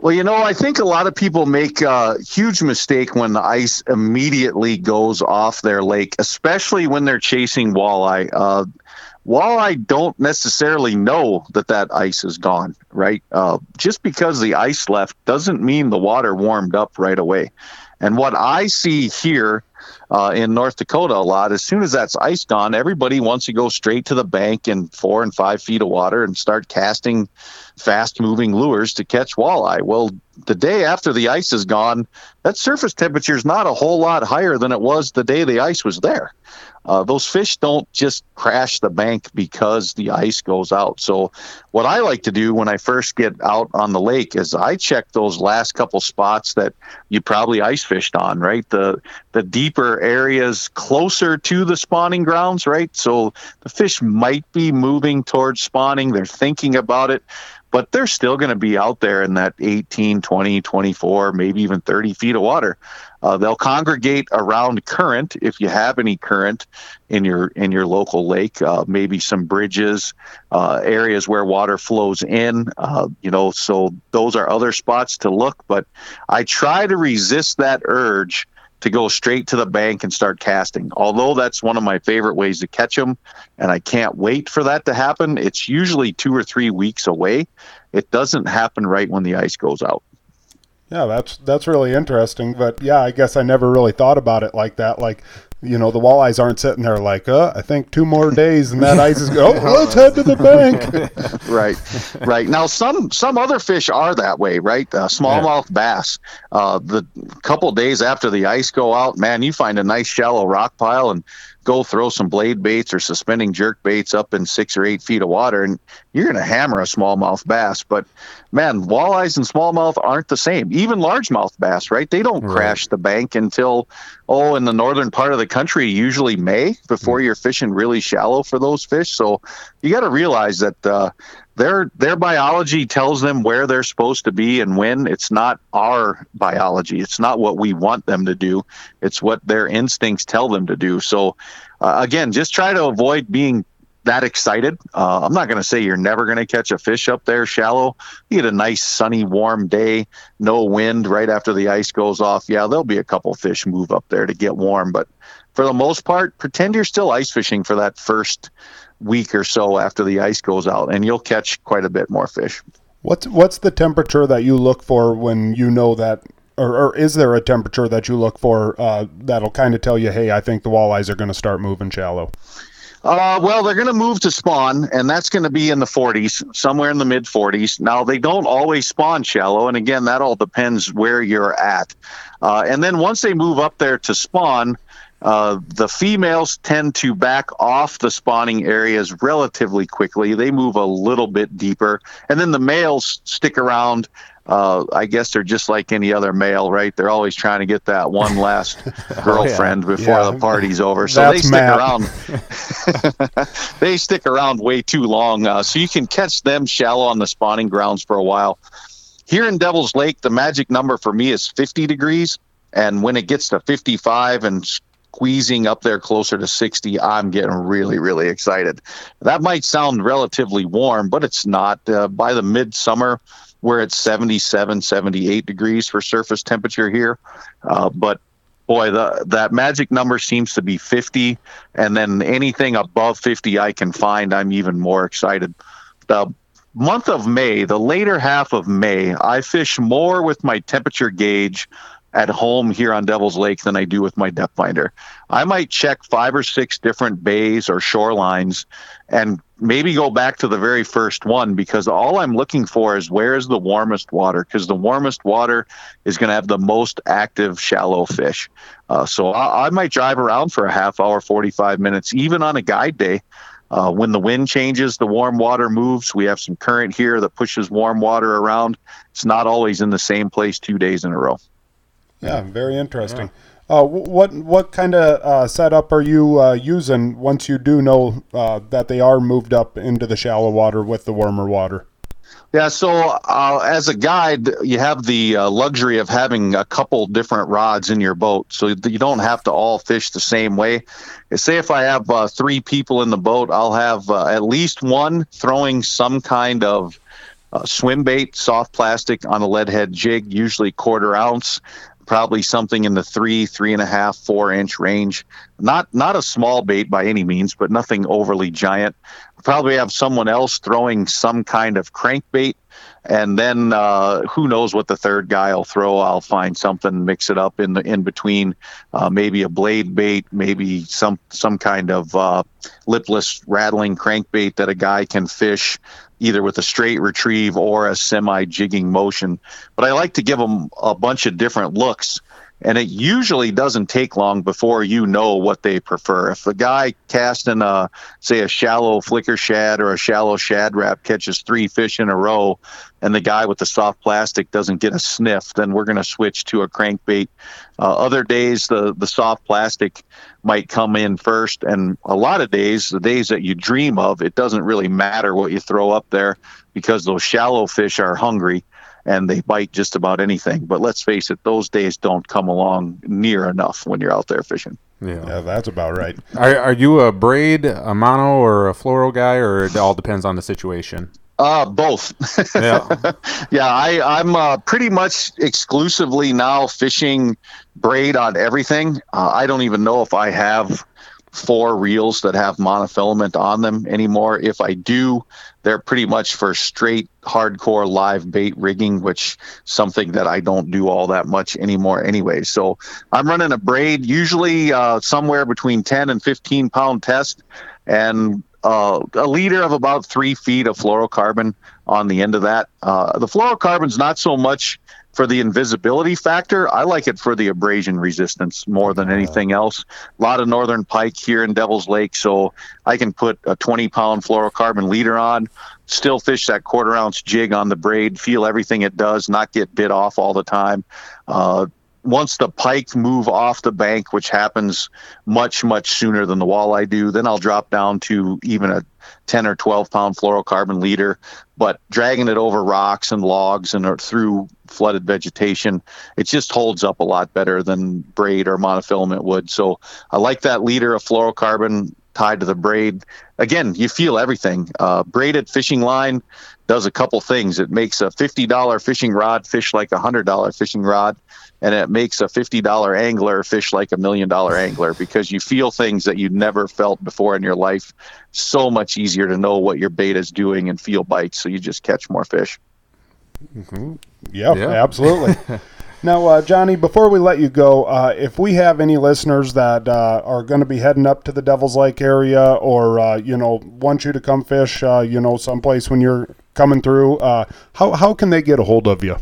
Well, you know, I think a lot of people make a huge mistake when the ice immediately goes off their lake, especially when they're chasing walleye. While I don't necessarily know that that ice is gone, right? Uh, just because the ice left doesn't mean the water warmed up right away. And what I see here uh, in North Dakota a lot, as soon as that's ice gone, everybody wants to go straight to the bank in four and five feet of water and start casting fast moving lures to catch walleye. Well, the day after the ice is gone, that surface temperature is not a whole lot higher than it was the day the ice was there uh, those fish don't just crash the bank because the ice goes out. So, what I like to do when I first get out on the lake is I check those last couple spots that you probably ice fished on, right? The the deeper areas closer to the spawning grounds, right? So the fish might be moving towards spawning. They're thinking about it but they're still going to be out there in that 18, 20, 24, maybe even 30 feet of water. Uh, they'll congregate around current if you have any current in your in your local lake. Uh, maybe some bridges, uh, areas where water flows in. Uh, you know, so those are other spots to look. But I try to resist that urge to go straight to the bank and start casting. Although that's one of my favorite ways to catch them, and I can't wait for that to happen. It's usually two or three weeks away. It doesn't happen right when the ice goes out. Yeah, that's that's really interesting. But yeah, I guess I never really thought about it like that. Like you know, the walleyes aren't sitting there like, uh, I think two more days and that ice is go. Oh, let's head to the bank. right, right. Now, some some other fish are that way, right? Uh, smallmouth bass. Uh, the couple days after the ice go out, man, you find a nice shallow rock pile and go throw some blade baits or suspending jerk baits up in six or eight feet of water, and you're going to hammer a smallmouth bass. But man, walleyes and smallmouth aren't the same. Even largemouth bass, right? They don't right. crash the bank until oh, in the northern part of the country, usually May before mm. you're fishing really shallow for those fish. So you got to realize that. Uh, their their biology tells them where they're supposed to be and when. It's not our biology. It's not what we want them to do. It's what their instincts tell them to do. So uh, again just try to avoid being that excited. Uh, i'm not going to say you're never going to catch a fish up there shallow. You get a nice sunny warm day no wind right after the ice goes off. Yeah there'll be a couple fish move up there to get warm but for the most part pretend you're still ice fishing for that first week or so after the ice goes out, and you'll catch quite a bit more fish. What's what's the temperature that you look for when you know that, or, or is there a temperature that you look for uh, that'll kind of tell you, hey, I think the walleyes are going to start moving shallow? Uh, well, they're going to move to spawn, and that's going to be in the 40s, somewhere in the mid 40s. Now, they don't always spawn shallow, and again, that all depends where you're at. Uh, and then once they move up there to spawn, uh, the females tend to back off the spawning areas relatively quickly. They move a little bit deeper, and then the males stick around. Uh, I guess they're just like any other male, right? They're always trying to get that one last girlfriend oh, yeah. before yeah. the party's over. So That's they stick Matt. around. they stick around way too long, uh, so you can catch them shallow on the spawning grounds for a while. Here in Devil's Lake, the magic number for me is 50 degrees. And when it gets to 55 and squeezing up there closer to 60, I'm getting really, really excited. That might sound relatively warm, but it's not. Uh, by the midsummer, we're at 77, 78 degrees for surface temperature here. Uh, but boy, the, that magic number seems to be 50. And then anything above 50 I can find, I'm even more excited. The month of May, the later half of May, I fish more with my temperature gauge at home here on Devil's Lake than I do with my depth finder. I might check five or six different bays or shorelines and maybe go back to the very first one because all I'm looking for is where is the warmest water because the warmest water is going to have the most active shallow fish. Uh, so I, I, might drive around for a half hour, 45 minutes, even on a guide day. Uh, when the wind changes, the warm water moves. We have some current here that pushes warm water around. It's not always in the same place two days in a row. Yeah, very interesting. Yeah. Uh, what what kind of uh, setup are you uh, using once you do know uh, that they are moved up into the shallow water with the warmer water? Yeah, so uh, as a guide, you have the uh, luxury of having a couple different rods in your boat, so you don't have to all fish the same way. Say if I have three people in the boat, I'll have at least one throwing some kind of swim bait, soft plastic on a lead head jig, usually quarter ounce probably something in the three, three and a half, four inch range. Not not a small bait by any means, but nothing overly giant. Probably have someone else throwing some kind of crankbait, and then uh, who knows what the third guy will throw? I'll find something, mix it up in the in between, uh, maybe a blade bait, maybe some some kind of uh, lipless rattling crankbait that a guy can fish either with a straight retrieve or a semi jigging motion. But I like to give them a bunch of different looks. And it usually doesn't take long before you know what they prefer. If a guy casting a, say, a shallow flicker shad or a shallow Shad Rap catches three fish in a row, and the guy with the soft plastic doesn't get a sniff, then we're going to switch to a crankbait. Uh, other days, the the soft plastic might come in first. And a lot of days, the days that you dream of, it doesn't really matter what you throw up there because those shallow fish are hungry and they bite just about anything. But let's face it, those days don't come along near enough when you're out there fishing. Yeah, yeah that's about right. Are, are you a braid, a mono, or a fluoro guy, or it all depends on the situation? Uh, both. Yeah, yeah. I I'm uh, pretty much exclusively now fishing braid on everything. Uh, I don't even know if I have four reels that have monofilament on them anymore. If I do, they're pretty much for straight hardcore live bait rigging, which something that I don't do all that much anymore anyway. So I'm running a braid, usually uh, somewhere between 10 and 15 pound test, and uh, a leader of about three feet of fluorocarbon on the end of that. Uh, the fluorocarbon's not so much for the invisibility factor. I like it for the abrasion resistance more than anything else. A lot of northern pike here in Devil's Lake, so I can put a 20 pound fluorocarbon leader on, still fish that quarter ounce jig on the braid, feel everything it does, not get bit off all the time. Uh, once the pike move off the bank, which happens much, much sooner than the walleye do, then I'll drop down to even a 10 or 12 pound fluorocarbon leader. But dragging it over rocks and logs and through flooded vegetation, it just holds up a lot better than braid or monofilament would. So I like that leader of fluorocarbon tied to the braid. Again, you feel everything. Uh, braided fishing line does a couple things. It makes a $50 fishing rod fish like a $100 fishing rod and it makes a $50 angler fish like a million dollar angler because you feel things that you never felt before in your life. So much easier to know what your bait is doing and feel bites, so you just catch more fish. Mm-hmm. Yep, yeah, absolutely. now, uh, Johnnie, before we let you go, uh, if we have any listeners that uh, are going to be heading up to the Devil's Lake area, or uh, you know, want you to come fish, uh, you know, someplace when you're coming through, uh, how how can they get a hold of you?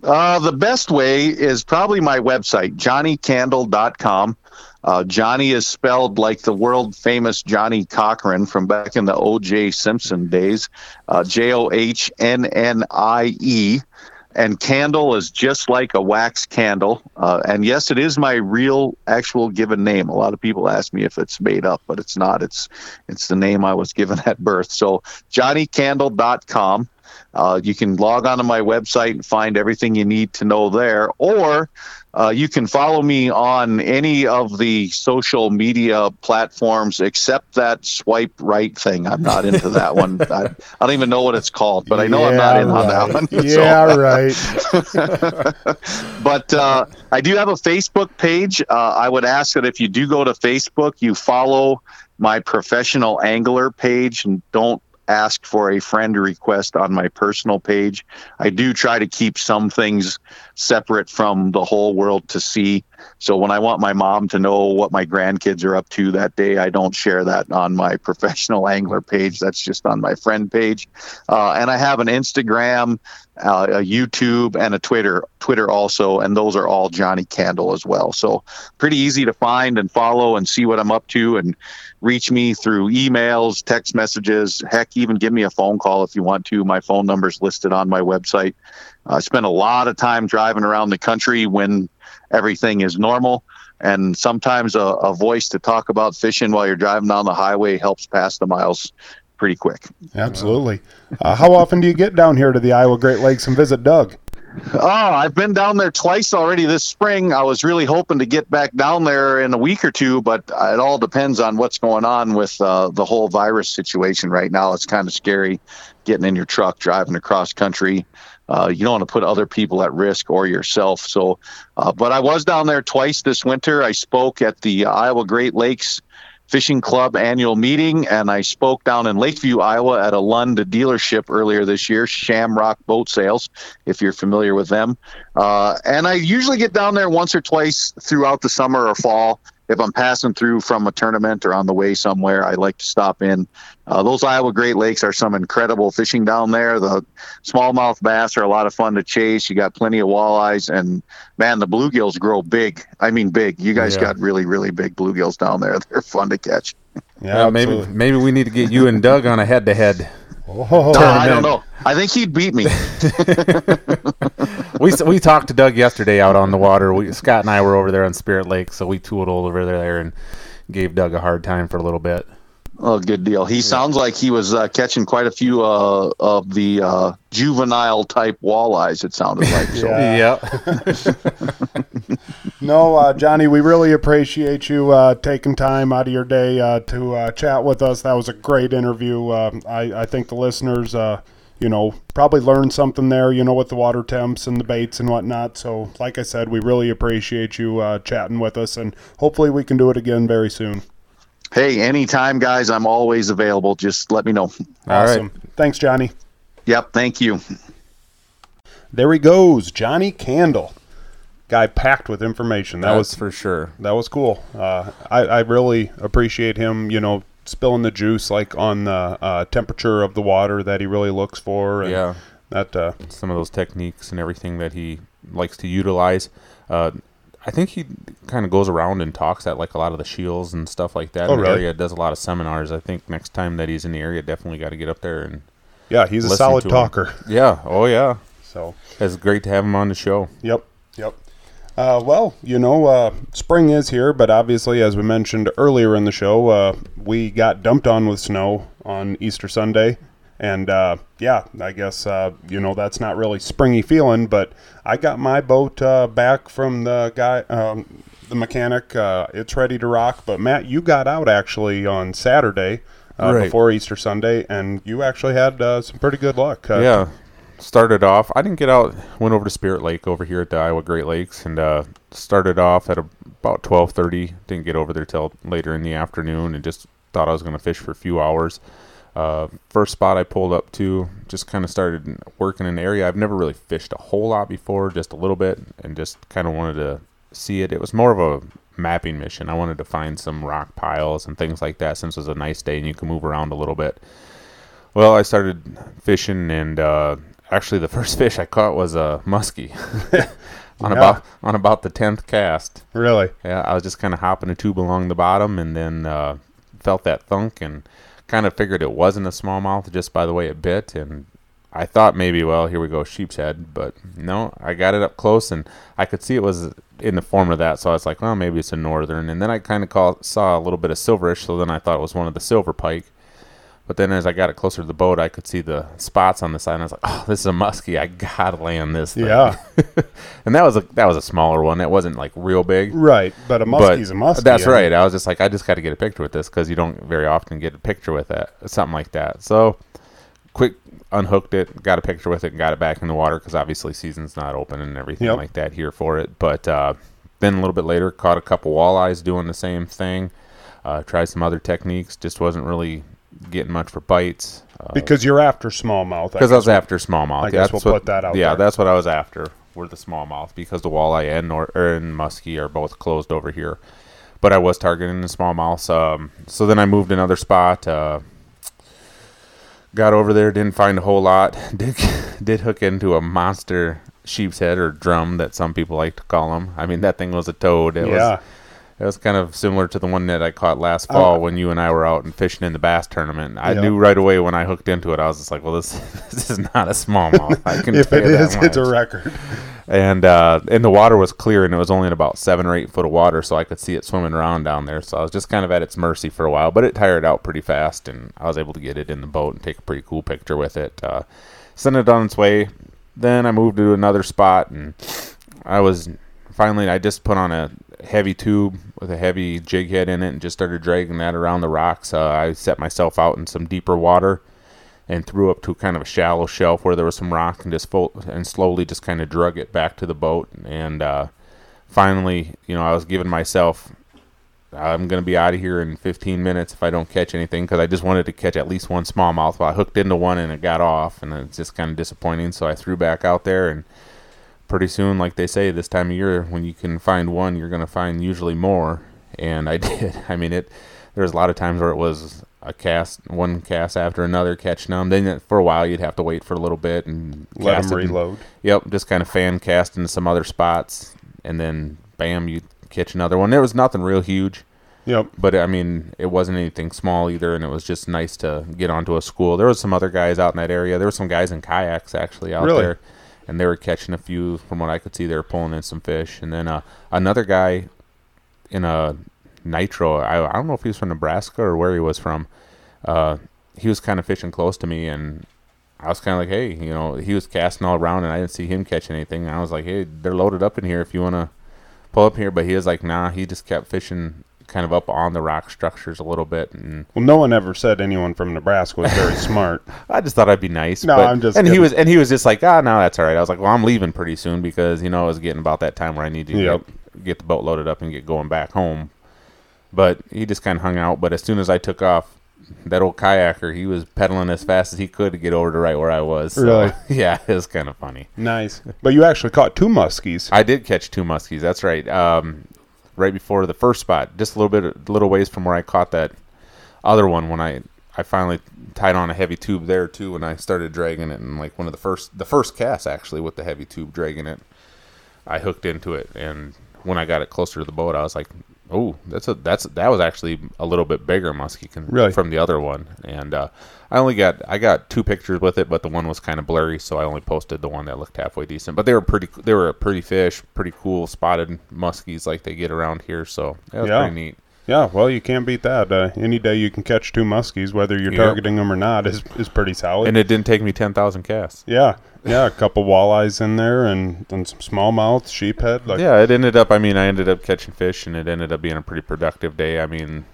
The best way is probably my website, johnniecandle.com. Uh, Johnnie is spelled like the world famous Johnnie Cochran from back in the O.J. Simpson days, J O H N N I E. And candle is just like a wax candle. Uh, and yes, it is my real, actual given name. A lot of people ask me if it's made up, but it's not. It's it's the name I was given at birth. So johnniecandle.com. Uh, you can log on to my website and find everything you need to know there, or uh, you can follow me on any of the social media platforms except that swipe right thing. I'm not into that one. I, I, don't even know what it's called, but I know yeah, I'm not in right. on that one. Yeah, right. but uh, I do have a Facebook page. Uh, I would ask that if you do go to Facebook, you follow my professional angler page and don't ask for a friend request on my personal page. I do try to keep some things separate from the whole world to see. So when I want my mom to know what my grandkids are up to that day, I don't share that on my professional angler page. That's just on my friend page. Uh, and I have an Instagram, uh, a YouTube, and a Twitter. Twitter also, and those are all Johnnie Candle as well. So pretty easy to find and follow and see what I'm up to and reach me through emails, text messages, heck, even give me a phone call if you want to. My phone number is listed on my website. I spend a lot of time driving around the country when everything is normal. And sometimes a, a voice to talk about fishing while you're driving down the highway helps pass the miles pretty quick. Absolutely. Uh, how often do you get down here to the Iowa Great Lakes and visit Doug? Oh, I've been down there twice already this spring. I was really hoping to get back down there in a week or two, but it all depends on what's going on with uh, the whole virus situation right now. It's kind of scary getting in your truck, driving across country. Uh, you don't want to put other people at risk or yourself. So, uh, but I was down there twice this winter. I spoke at the Iowa Great Lakes Fishing Club annual meeting, and I spoke down in Lakeview, Iowa, at a Lund dealership earlier this year, Shamrock Boat Sales, if you're familiar with them. Uh, and I usually get down there once or twice throughout the summer or fall if I'm passing through from a tournament or on the way somewhere, I like to stop in. Uh, those Iowa Great Lakes are some incredible fishing down there. The smallmouth bass are a lot of fun to chase. You got plenty of walleyes, and man, the bluegills grow big. I mean, big. You guys yeah. got really, really big bluegills down there. They're fun to catch. Yeah, uh, maybe maybe we need to get you and Doug on a head-to-head. Oh, I don't know. I think he'd beat me. we we talked to Doug yesterday out on the water. We, Scott and I were over there on Spirit Lake, so we tooled all over there and gave Doug a hard time for a little bit. Oh, good deal. He yeah. sounds like he was uh, catching quite a few uh, of the uh, juvenile type walleyes. It sounded like. So. yeah. no, uh, Johnnie, we really appreciate you uh, taking time out of your day uh, to chat with us. That was a great interview. I, I think the listeners you know, probably learned something there, you know, with the water temps and the baits and whatnot. So, like I said, we really appreciate you uh, chatting with us, and hopefully we can do it again very soon. Hey, anytime, guys. I'm always available. Just let me know. Awesome. Thanks, Johnnie. Yep. Thank you. There he goes, Johnnie Candle. Guy packed with information. That That's was for sure. That was cool. Uh, I, I really appreciate him. You know, spilling the juice like on the uh, temperature of the water that he really looks for. yeah. That uh, some of those techniques and everything that he likes to utilize. Uh, I think he kind of goes around and talks at like a lot of the shields and stuff like that. Oh, really? area does a lot of seminars. I think next time that he's in the area, definitely got to get up there and. Yeah, he's a solid talker. Him. Yeah. Oh yeah. So it's great to have him on the show. Yep. Yep. Uh, well, you know, uh, spring is here, but obviously, as we mentioned earlier in the show, uh, we got dumped on with snow on Easter Sunday. And uh, yeah, I guess uh, you know that's not really springy feeling, but I got my boat uh, back from the guy, um, the mechanic. Uh, it's ready to rock. But Matt, you got out actually on Saturday uh, right. before Easter Sunday, and you actually had uh, some pretty good luck. yeah, started off. I didn't get out. Went over to Spirit Lake over here at the Iowa Great Lakes, and uh, started off at about twelve thirty. Didn't get over there till later in the afternoon, and just thought I was going to fish for a few hours. Uh, first spot I pulled up to, just kind of started working in an area I've never really fished a whole lot before, just a little bit, and just kind of wanted to see it. It was more of a mapping mission. I wanted to find some rock piles and things like that since it was a nice day and you can move around a little bit. Well, I started fishing, and uh, actually, the first fish I caught was a muskie. on yeah. about on about the tenth cast. Really? Yeah, I was just kind of hopping a tube along the bottom, and then uh, felt that thunk and kind of figured it wasn't a smallmouth just by the way it bit, and I thought maybe, well, here we go, sheep's head, but no, I got it up close and I could see it was in the form of that, so I was like, well, maybe it's a northern, and then I kind of saw a little bit of silverish, so then I thought it was one of the silver pike. But then as I got it closer to the boat, I could see the spots on the side. And I was like, "Oh, this is a muskie. I gotta land this." Thing. Yeah. and that was a that was a smaller one. That wasn't like real big. Right, but a muskie's a muskie. That's I mean, right. I was just like, I just got to get a picture with this because you don't very often get a picture with that, something like that. So, quick unhooked it, got a picture with it, and got it back in the water because obviously season's not open and everything Yep. like that here for it. But uh, then a little bit later, caught a couple walleyes doing the same thing. Uh, tried some other techniques, just wasn't really getting much for bites. Uh, Because you're after smallmouth. because I was after smallmouth. I guess That's we'll what- put that out Yeah, there. that's what I was after. Were the smallmouth because the walleye and nor- er, and muskie are both closed over here. But I was targeting the smallmouth. Um, so then I moved another spot. Uh, got over there, didn't find a whole lot. Did did hook into a monster sheep's head or drum that some people like to call them. I mean, that thing was a toad. It yeah. was it was kind of similar to the one that I caught last fall when you and I were out and fishing in the bass tournament. I Yeah. knew right away when I hooked into it. I was just like, "Well, this this is not a smallmouth. I can if it you it's a record. And uh, and the water was clear, and it was only in about seven or eight foot of water, so I could see it swimming around down there. So I was just kind of at its mercy for a while, but it tired out pretty fast, and I was able to get it in the boat and take a pretty cool picture with it. Uh, sent it on its way. Then I moved to another spot, and I was finally I just put on a heavy tube with a heavy jig head in it, and just started dragging that around the rocks. Uh, I set myself out in some deeper water and threw up to kind of a shallow shelf where there was some rock and just fo- and slowly just kind of drug it back to the boat. And uh, finally you know i was giving myself i'm going to be out of here in 15 minutes if i don't catch anything because i just wanted to catch at least one smallmouth. Well i hooked into one and it got off and it's just kind of disappointing. So i threw back out there and pretty soon like they say this time of year when you can find one you're going to find usually more and i did i mean it there was a lot of times where it was a cast one cast after another catching them then for a while you'd have to wait for a little bit and Let cast them it and- reload. Yep, just kind of fan cast into some other spots, and then bam, you catch another one. There was nothing real huge, Yep. but I mean, it wasn't anything small either, and it was just nice to get onto a school. There was some other guys out in that area. There were some guys in kayaks actually out Really? there, and they were catching a few. From what I could see, they were pulling in some fish, and then uh, another guy in a nitro. I, I don't know if he was from Nebraska or where he was from. Uh, he was kind of fishing close to me, and I was kind of like, hey, you know, he was casting all around, and I didn't see him catching anything. And I was like, hey, they're loaded up in here if you want to pull up here. But he was like, nah, he just kept fishing kind of up on the rock structures a little bit. And Well, no one ever said anyone from Nebraska was very smart. I just thought I'd be nice. No, but- I'm just And he was, and he was just like, ah, no, that's all right. I was like, well, I'm leaving pretty soon because you know it was getting about that time where I need to Yep. get, get the boat loaded up and get going back home. But he just kind of hung out. But as soon as I took off, that old kayaker, he was pedaling as fast as he could to get over to right where I was. So, Really? yeah, it was kind of funny. nice. But you actually caught two muskies. I did catch two muskies. That's right. Um, right before the first spot, just a little bit, a little ways from where I caught that other one. When I, I finally tied on a heavy tube there too, and I started dragging it, and like one of the first, the first cast actually with the heavy tube dragging it, I hooked into it, and when I got it closer to the boat, I was like, "Oh, that's a that's that was actually a little bit bigger muskie Really? from the other one." And uh, I only got I got two pictures with it, but the one was kind of blurry, so I only posted the one that looked halfway decent. But they were pretty they were a pretty fish, pretty cool spotted muskies like they get around here, so that was Yeah. pretty neat. Yeah, well, you can't beat that. Uh, any day you can catch two muskies, whether you're Yep. targeting them or not, is is pretty solid. And it didn't take me ten thousand casts. yeah, yeah, a couple walleyes in there and, and some smallmouth, sheephead. Like, yeah, it ended up. I mean, I ended up catching fish, and it ended up being a pretty productive day. I mean,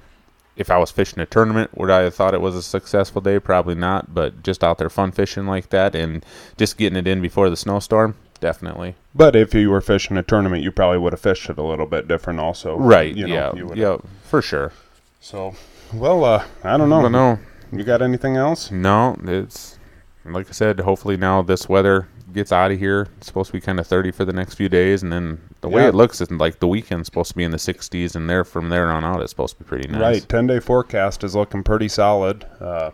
if I was fishing a tournament, would I have thought it was a successful day? Probably not. But just out there fun fishing like that, and just getting it in before the snowstorm, definitely. But if you were fishing a tournament, you probably would have fished it a little bit different, also. Right. You know, yeah. yeah. For sure. So, well, uh, I don't know. But no, You got anything else? no, it's like I said. Hopefully now this weather gets out of here. It's supposed to be kind of 30 for the next few days, and then the way Yeah. it looks is like the weekend's supposed to be in the 60s, and there from there on out it's supposed to be pretty nice. Right. Ten day forecast is looking pretty solid. Uh,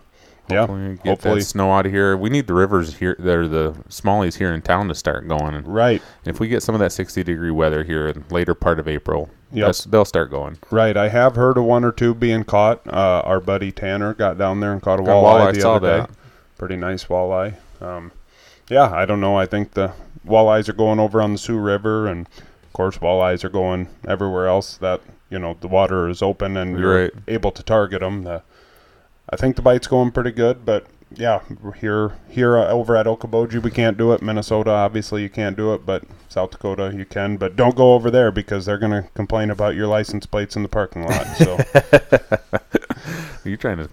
yeah. Hopefully, get Hopefully. that snow out of here. We need the rivers here, they're the smallies here in town to start going. And Right. if we get some of that 60 degree weather here in later part of April, Yep. that's, they'll start going. Right. I have heard of one or two being caught. Uh, our buddy Tanner got down there and caught a walleye walleye, the saw other that. Pretty nice walleye. Um, yeah, I don't know. I think the walleyes are going over on the Sioux River, and of course, walleyes are going everywhere else that you know the water is open and you're Right. able to target them. The, I think the bite's going pretty good, but yeah, here here uh, over at Okoboji we can't do it. Minnesota obviously you can't do it, but South Dakota you can. But don't go over there because they're gonna complain about your license plates in the parking lot. So You're trying to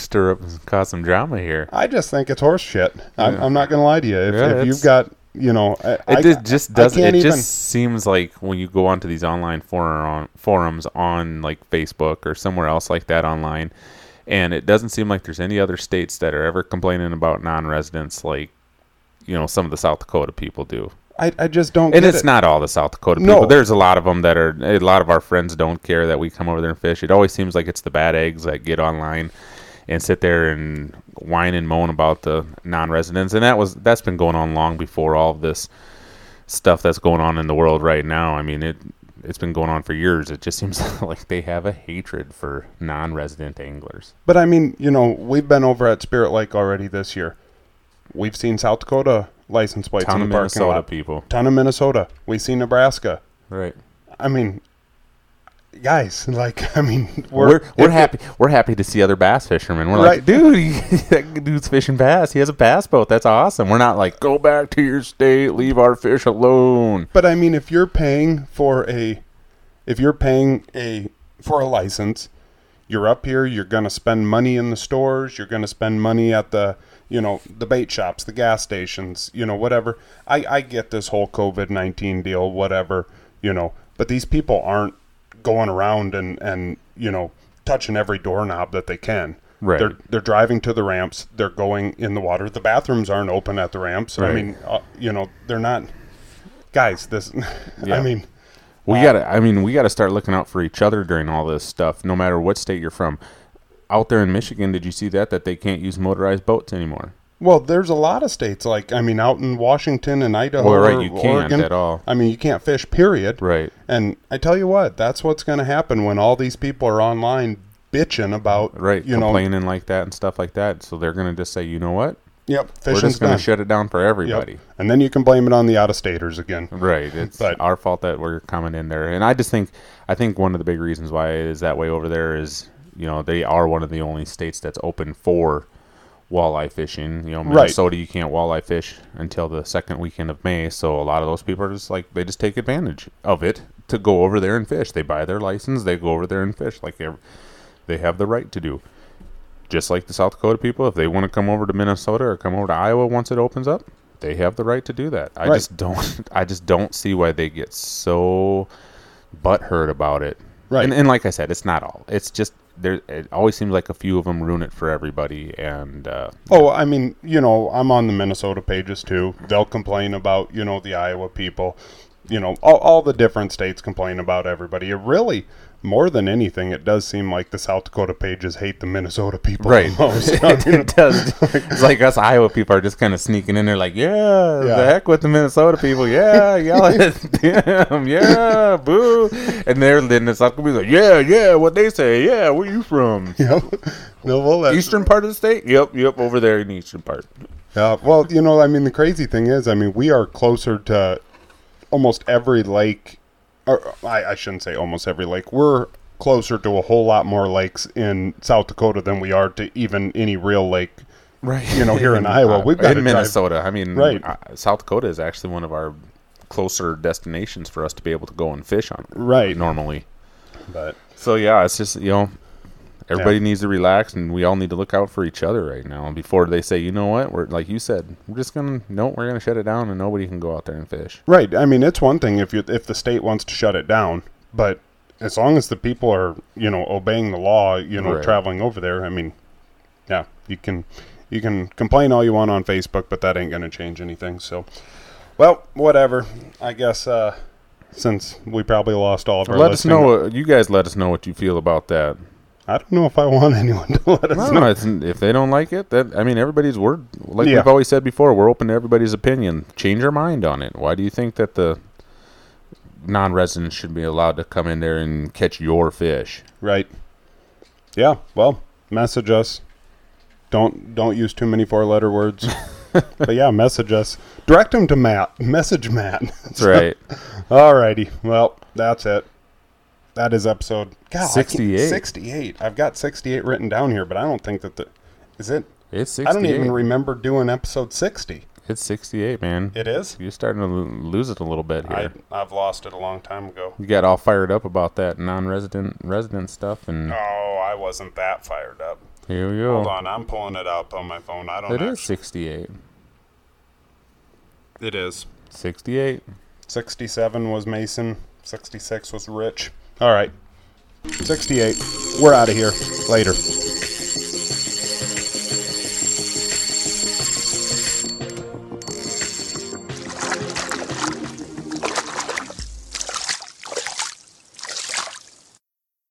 stir up, and cause some drama here. I just think it's horse shit. I'm, Yeah. I'm not gonna lie to you. If, Yeah, if you've got you know, I, It I- just, just doesn't. It even- just seems like when you go onto these online forum, forums on like Facebook or somewhere else like that online, and it doesn't seem like there's any other states that are ever complaining about non-residents like you know some of the South Dakota people do. I, I just don't. And it's it. not all the South Dakota No. people. There's a lot of them that are. A lot of our friends don't care that we come over there and fish. It always seems like it's the bad eggs that get online and sit there and whine and moan about the non-residents. And that was that's been going on long before all of this stuff that's going on in the world right now. I mean it. It's been going on for years. It just seems like they have a hatred for non-resident anglers. But I mean, you know, we've been over at Spirit Lake already this year. We've seen South Dakota license plates Ton in of the parking Minnesota lot. people. Ton of Minnesota. We see Nebraska. Right. I mean, guys, like, I mean, We're we're we're, if- happy we're happy to see other bass fishermen. We're Right. like, dude, he, that dude's fishing bass. He has a bass boat. That's awesome. We're not like, go back to your state, leave our fish alone. But I mean, if you're paying for a, if you're paying a for a license, you're up here. You're gonna spend money in the stores. You're gonna spend money at the, you know, the bait shops, the gas stations, you know, whatever. I I get this whole COVID nineteen deal, whatever, you know. But these people aren't going around and and you know touching every doorknob that they can. Right. They're they're driving to the ramps. They're going in the water. The bathrooms aren't open at the ramps. I mean, uh, you know, they're not. Guys, this. Yeah. I mean, We gotta. I mean, we gotta start looking out for each other during all this stuff. No matter what state you're from. Out there in Michigan, did you see that that they can't use motorized boats anymore? well, there's a lot of states like I mean, out in Washington and Idaho, Well, right, you can't Oregon, at all. I mean, you can't fish. Period. Right. And I tell you what, that's what's going to happen when all these people are online bitching about Right. You know, complaining like that and stuff like that. So they're gonna just say, you know what? yep, We're just gonna shut it down for Yep. everybody. And then you can blame it on the out-of-staters again. Right. It's But- our fault that we're coming in there. And I just think I think one of the big reasons why it is that way over there is, you know, they are one of the only states that's open for walleye fishing. You know, Right. Minnesota you can't walleye fish until the second weekend of May. So a lot of those people are just like they just take advantage of it to go over there and fish. They buy their license, they go over there and fish like ev- they have the right to do. Just like the South Dakota people, if they want to come over to Minnesota or come over to Iowa once it opens up, they have the right to do that. I Right. just don't. I just don't see why they get so butthurt about it. Right. And, and like I said, it's not all. It's just there. It always seems like a few of them ruin it for everybody. And uh, Oh, I mean, you know, I'm on the Minnesota pages too. They'll complain about, you know, the Iowa people. You know, all, all the different states complain about everybody. It really, more than anything, it does seem like the South Dakota pages hate the Minnesota people right, it does. It's like us Iowa people are just kind of sneaking in there, like, yeah, Yeah. the heck with the Minnesota people, yeah, yell at them, yeah, boo. And they're then the South Dakota like, yeah, yeah, what they say, yeah, where you from? yep. No, well, Eastern part of the state? Yep, yep, over there in the eastern part. Yeah, well, you know, I mean, the crazy thing is, I mean, we are closer to almost every lake, or I, I shouldn't say almost every lake. We're closer to a whole lot more lakes in South Dakota than we are to even any real lake. Right. You know, here in Iowa, we've got in to drive- Minnesota. I mean, Right. uh, South Dakota is actually one of our closer destinations for us to be able to go and fish on. Right. Normally. But So yeah, it's just you know, everybody Yeah. needs to relax, and we all need to look out for each other right now before they say, you know what, we're like you said, we're just gonna no, we're gonna shut it down, and nobody can go out there and fish. right, I mean, it's one thing if you if the state wants to shut it down, but as long as the people are, you know, obeying the law, you know, Right. traveling over there, I mean, yeah, you can you can complain all you want on Facebook, but that ain't going to change anything. So, well, whatever. I guess uh, since we probably lost all of our let us know. You guys, let us know what you feel about that. I don't know if I want anyone to let us No, know. it's, if they don't like it, that I mean, everybody's word. Like Yeah. we've always said before, we're open to everybody's opinion. Change your mind on it. Why do you think that the non-residents should be allowed to come in there and catch your fish? Right. Yeah. Well, message us. Don't don't use too many four letter words. but yeah, message us. Direct them to Matt. Message Matt. That's right. Alrighty. Well, that's it. That is episode God, 68. 68. I've got 68 written down here, but I don't think that the is it. It's 68. I don't even remember doing episode 60. it's 68, man. It is. You're starting to lose it a little bit I here. I've lost it a long time ago. you got all fired up about that non-resident resident stuff, and Oh, I wasn't that fired up. here we go. Hold on, I'm pulling it up on my phone. I don't. Know. It is actually- 68. It is. 68. 67 was Mason. 66 was Rich. All right. 68. We're out of here. Later.